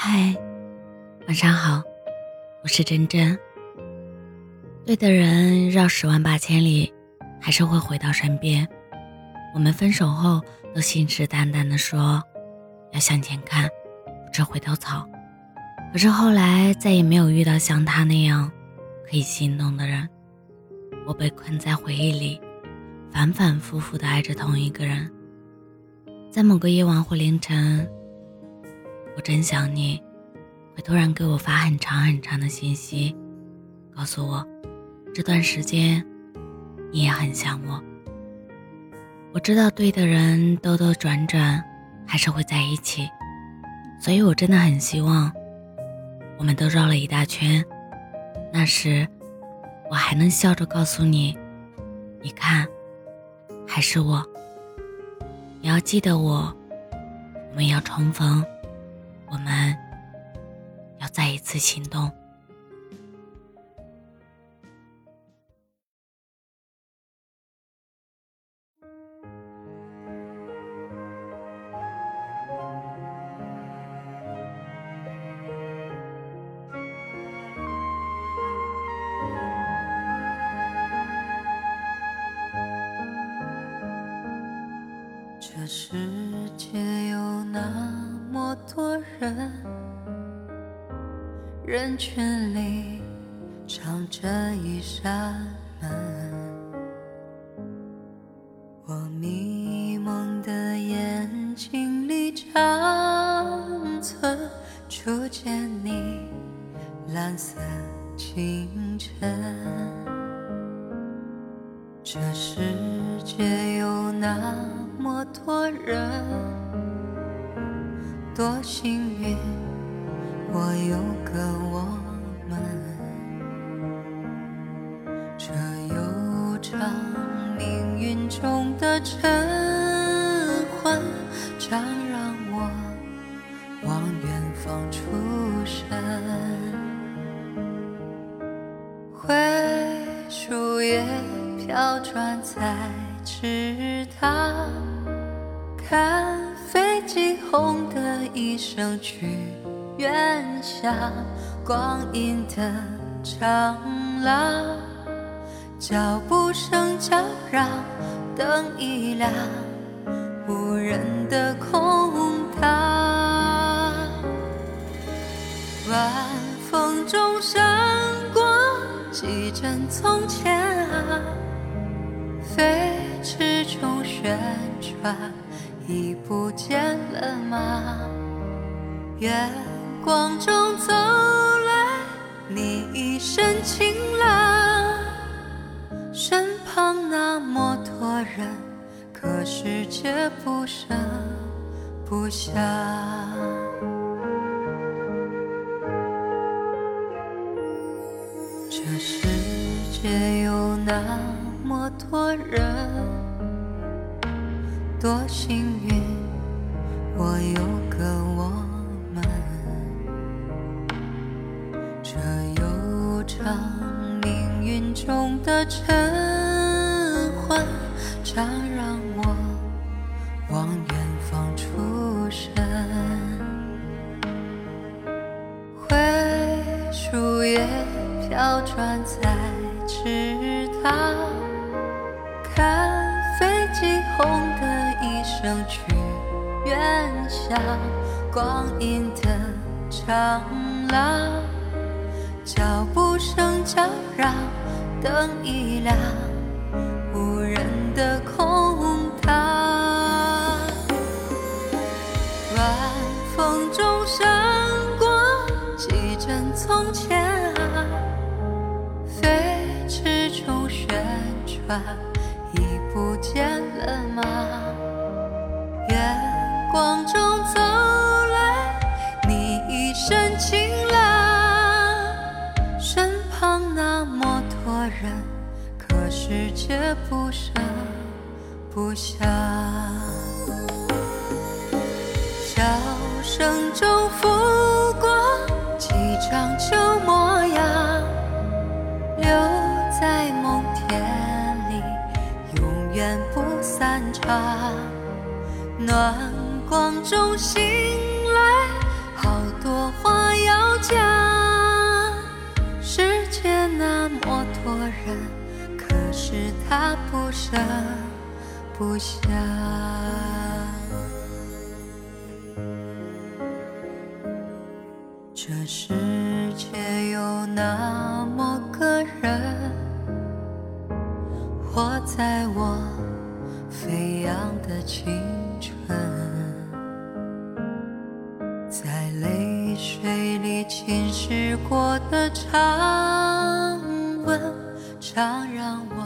嗨，晚上好，我是真真。对的人绕十万八千里，还是会回到身边。我们分手后都信誓旦旦的说要向前看，不吃回头草。可是后来再也没有遇到像他那样可以心动的人。我被困在回忆里，反反复复的爱着同一个人。在某个夜晚或凌晨。我真想你，会突然给我发很长很长的信息，告诉我这段时间你也很想我。我知道对的人兜兜转转还是会在一起，所以我真的很希望我们都绕了一大圈，那时我还能笑着告诉你，你看，还是我。你要记得我，我们要重逢。我们要再一次行动。这是人群里藏着一扇门。我迷蒙的眼睛里长存初见你蓝色清晨。这世界有那么多人。多幸运，我有个我们。这悠长命运中的晨昏，常让我望远方出神。灰树叶飘转在池塘，看。飞机轰的一声去远乡，光阴的长廊，脚步声叫嚷，灯一亮，无人的空荡。晚风中闪过几帧从前啊，飞驰中旋转。已不见了吗？月光中走来，你一身晴朗，身旁那么多人，可世界不声不响。这世界有那么多人。多幸运，我有个我这悠长命运中的晨昏，常让我望远方出神。灰树叶飘转在池塘，看飞机轰的一。声去远乡，光阴的长廊，脚步声叫嚷，灯一亮，无人的空荡。晚风中闪过几帧从前啊，飞驰中旋转，已不见了吗？月光中走却不声不响。笑声中拂过几张旧模样，留在梦田里，永远不散场。暖光中醒他不舍不下。这世界有那么个人，活在我飞扬的青春，在泪水里浸湿过的长吻，常让我